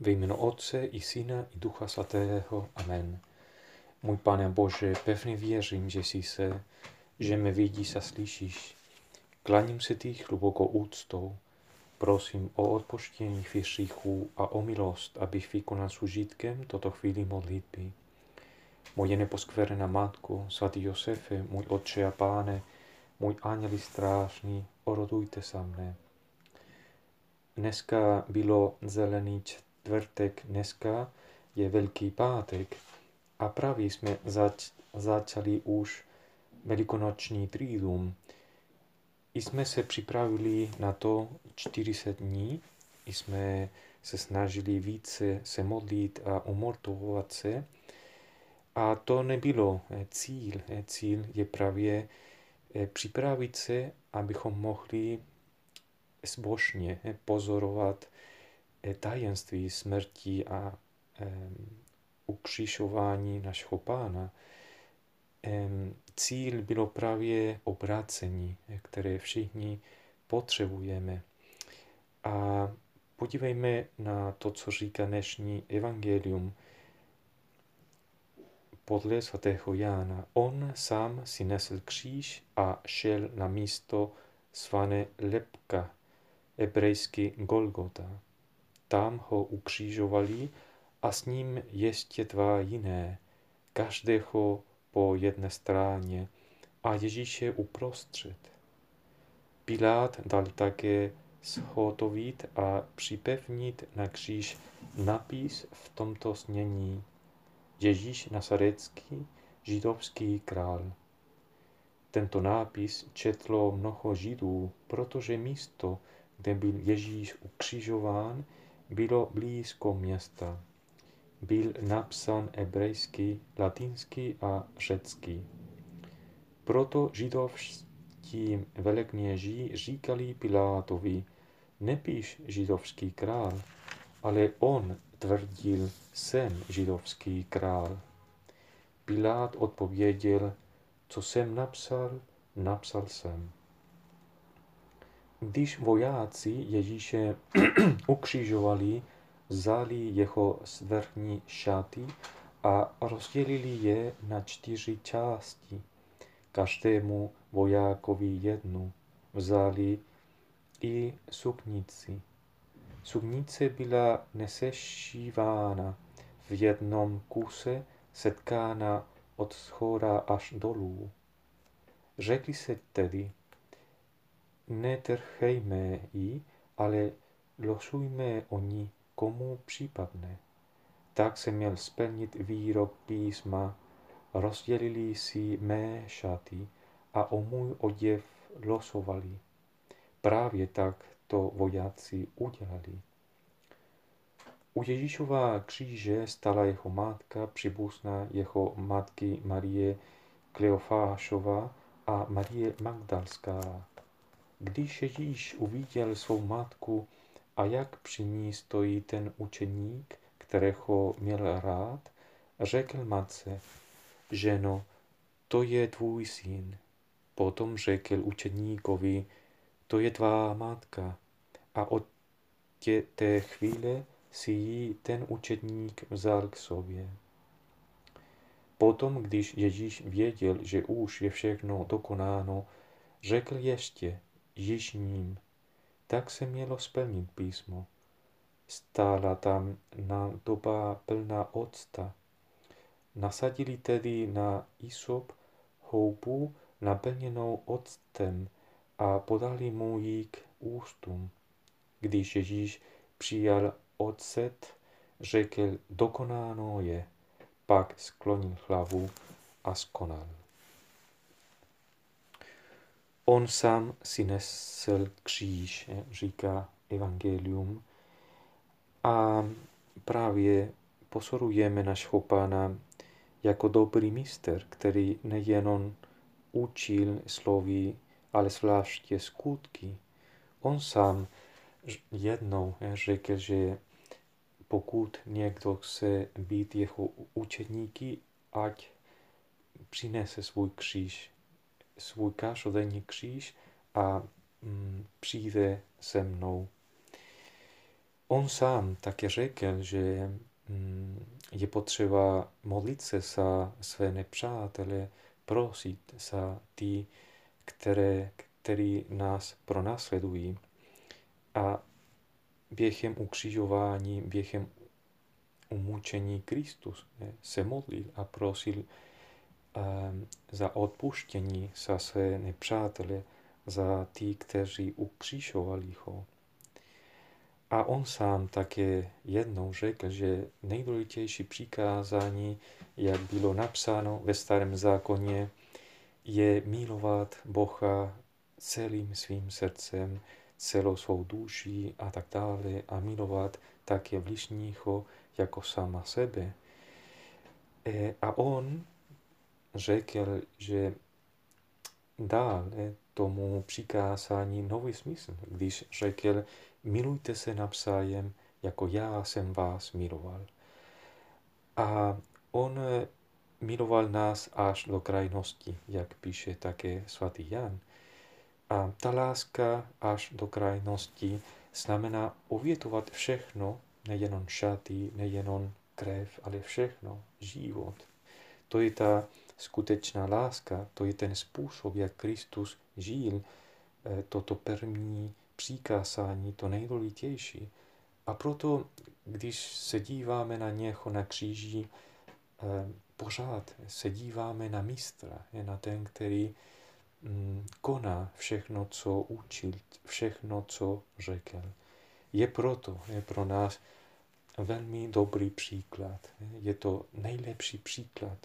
Ve jménu Otce i Syna i Ducha Svatého. Amen. Můj Pane Bože, pevně věřím, že jsi se, že mě vidíš a slyšíš. Klaním se ti hlubokou úctou. Prosím o odpuštění svých a o milost, abych vykonal s užitkem toto chvíli modlitby. Moje neposkverená Matko, svatý Josefe, můj Otče a Páne, můj anděli strážný, orodujte sa mne. Dneska bylo zelený čtvrtek, dneska je Velký pátek a právě jsme zač, začali už velikonoční trídum. I jsme se připravili na to 40 dní, i jsme se snažili více se modlit a umortovat se. A to nebylo eh, cíl. Eh, cíl je právě eh, připravit se, abychom mohli zbožně pozorovat tajemství smrti a ukřižování našeho pána. Cíl bylo právě obrácení, které všichni potřebujeme. A podívejme na to, co říká dnešní evangelium. Podle svatého Jána, on sám si nesl kříž a šel na místo svané lepka, hebrejsky Golgota. Tam ho ukřižovali a s ním ještě dva jiné, každého po jedné straně a Ježíše uprostřed. Pilát dal také shotovit a připevnit na kříž napis v tomto snění Ježíš Nasarecký, židovský král. Tento nápis četlo mnoho židů, protože místo, kde byl Ježíš ukřižován, bylo blízko města. Byl napsán hebrejsky, latinsky a řecky. Proto židovští velekněží říkali Pilátovi, nepíš židovský král, ale on tvrdil, jsem židovský král. Pilát odpověděl, co jsem napsal, napsal jsem. Když vojáci Ježíše ukřižovali, vzali jeho svrchní šaty a rozdělili je na čtyři části. Každému vojákovi jednu vzali i suknici. Suknice byla nesešívána v jednom kuse, setkána od schora až dolů. Řekli se tedy, netrchejme ji, ale losujme o ní, komu případne. Tak se měl splnit výrok písma, rozdělili si mé šaty a o můj oděv losovali. Právě tak to vojáci udělali. U Ježíšova kříže stala jeho matka, příbuzná jeho matky Marie Kleofášova a Marie Magdalská. Když Ježíš uviděl svou matku a jak při ní stojí ten učeník, kterého měl rád, řekl matce, ženo, to je tvůj syn. Potom řekl učeníkovi, to je tvá matka. A od tě, té chvíle si ji ten učedník vzal k sobě. Potom, když Ježíš věděl, že už je všechno dokonáno, řekl ještě, již ním. Tak se mělo splnit písmo. Stála tam doba plná octa. Nasadili tedy na Isop houbu naplněnou octem a podali mu ji k ústům. Když Ježíš přijal ocet, řekl, dokonáno je, pak sklonil hlavu a skonal. On sám si nesl kříž, říká evangelium. A právě pozorujeme našeho pána jako dobrý mistr, který nejenom učil slovy, ale zvláště skutky. On sám jednou řekl, že pokud někdo chce být jeho učeníky, ať přinese svůj kříž svůj každodenní kříž a mm, přijde se mnou. on sám také řekl, že mm, je potřeba modlit se za své nepřátele, prosit za ty, které, který nás pronásledují. A během ukřižování, během umučení Kristus se modlil a prosil za odpuštění za své nepřátele, za ty, kteří ukřižovali ho. A on sám také jednou řekl, že nejdůležitější přikázání, jak bylo napsáno ve starém zákoně, je milovat Boha celým svým srdcem, celou svou duší a tak dále a milovat také bližního jako sama sebe. E, a on řekl, že dal tomu přikázání nový smysl, když řekl, milujte se navzájem, jako já jsem vás miloval. A on miloval nás až do krajnosti, jak píše také svatý Jan. A ta láska až do krajnosti znamená ovětovat všechno, nejenom šaty, nejenom krev, ale všechno, život. To je ta skutečná láska, to je ten způsob, jak Kristus žil, eh, toto první přikázání, to nejdůležitější. A proto, když se díváme na něho na kříži, eh, pořád se díváme na mistra, na ten, který mm, koná všechno, co učil, všechno, co řekl. Je proto, je pro nás velmi dobrý příklad. Je to nejlepší příklad.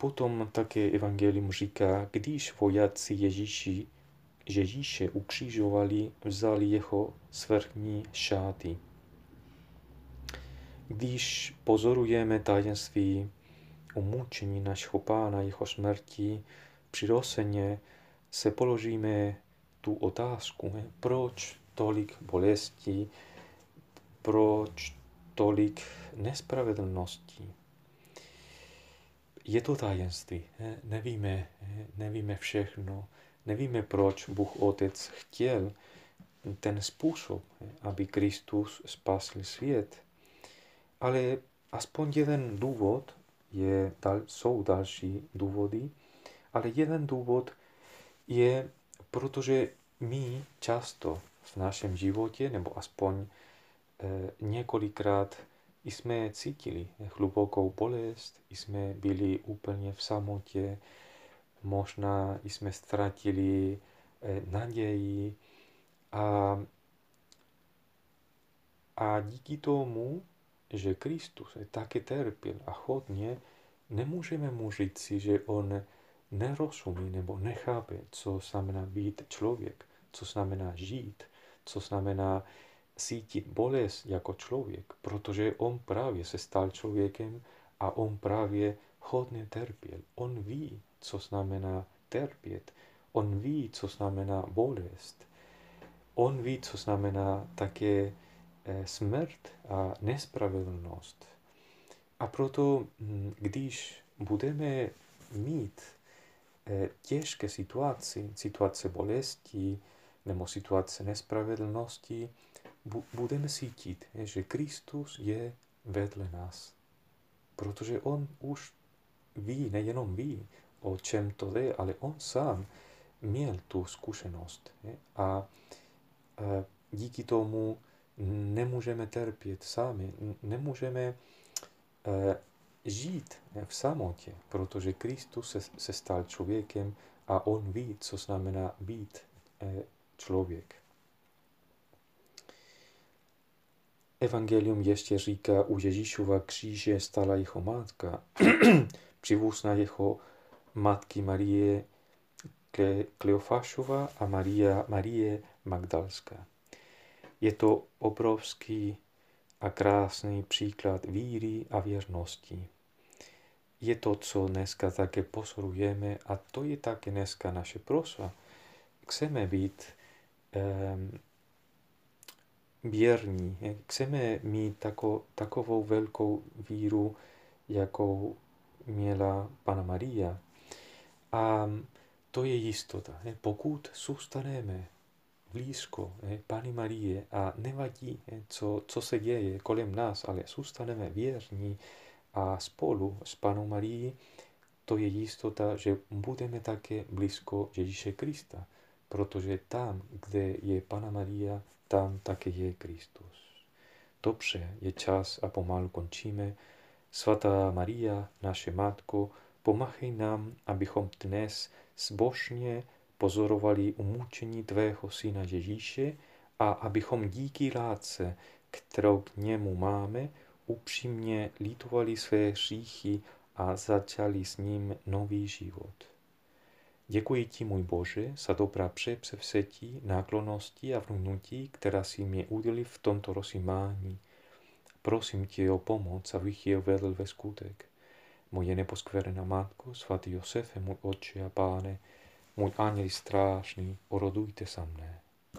Potom také evangelium říká, když vojáci Ježíši Ježíše ukřižovali, vzali jeho svrchní šáty. Když pozorujeme tajemství umučení našeho pána, jeho smrti, přirozeně se položíme tu otázku, proč tolik bolesti, proč tolik nespravedlností. Je to tajemství, nevíme, nevíme všechno, Nevíme, proč Bůh Otec chtěl ten způsob, aby Kristus spasl svět. Ale aspoň jeden důvod, je, jsou další důvody, ale jeden důvod je, protože my často v našem životě, nebo aspoň eh, několikrát jsme cítili hlubokou bolest, jsme byli úplně v samotě, možná jsme ztratili eh, naději. A, a díky tomu, že Kristus také trpěl a hodně, nemůžeme mu říci, že on nerozumí nebo nechápe, co znamená být člověk, co znamená žít, co znamená cítit bolest jako člověk, protože on právě se stal člověkem a on právě hodně trpěl. On ví, co znamená trpět. On ví, co znamená bolest. On ví, co znamená také eh, smrt a nespravedlnost. A proto, hm, když budeme mít eh, těžké situace, situace bolesti nebo situace nespravedlnosti, budeme cítit, že Kristus je vedle nás. Protože on už ví, nejenom ví, o čem to je, ale on sám měl tu zkušenost. A e, díky tomu nemůžeme trpět sami, nemůžeme e, žít v samotě, protože Kristus se, se stal člověkem a on ví, co znamená být e, člověk. Evangelium ještě říká, u Ježíšova kříže stala jeho matka, přivůzna jeho matky Marie Kleofášova a Maria, Marie Magdalská. Je to obrovský a krásný příklad víry a věrnosti. Je to, co dneska také pozorujeme a to je také dneska naše prosa. Chceme být věrní, chceme mít tako, takovou velkou víru, jakou měla Pana Maria. A to je jistota. Pokud zůstaneme blízko Pany Marie a nevadí, co, co se děje kolem nás, ale zůstaneme věrní a spolu s Panou Marií, to je jistota, že budeme také blízko Ježíše Krista, protože tam, kde je Pana Maria, tam také je Kristus. Dobře, je čas a pomalu končíme. Svatá Maria, naše Matko, pomáhej nám, abychom dnes zbožně pozorovali umučení Tvého Syna Ježíše a abychom díky lásce, kterou k němu máme, upřímně litovali své hříchy a začali s ním nový život. Děkuji ti, můj Bože, za dobrá přepsevzetí, náklonosti a vnutí, která si mě udělil v tomto rozjímání. Prosím tě o pomoc, abych je vedl ve skutek. Moje neposkverená Matko, svatý Josefe, můj Otče a Páne, můj aniel strážný, orodujte sa mne.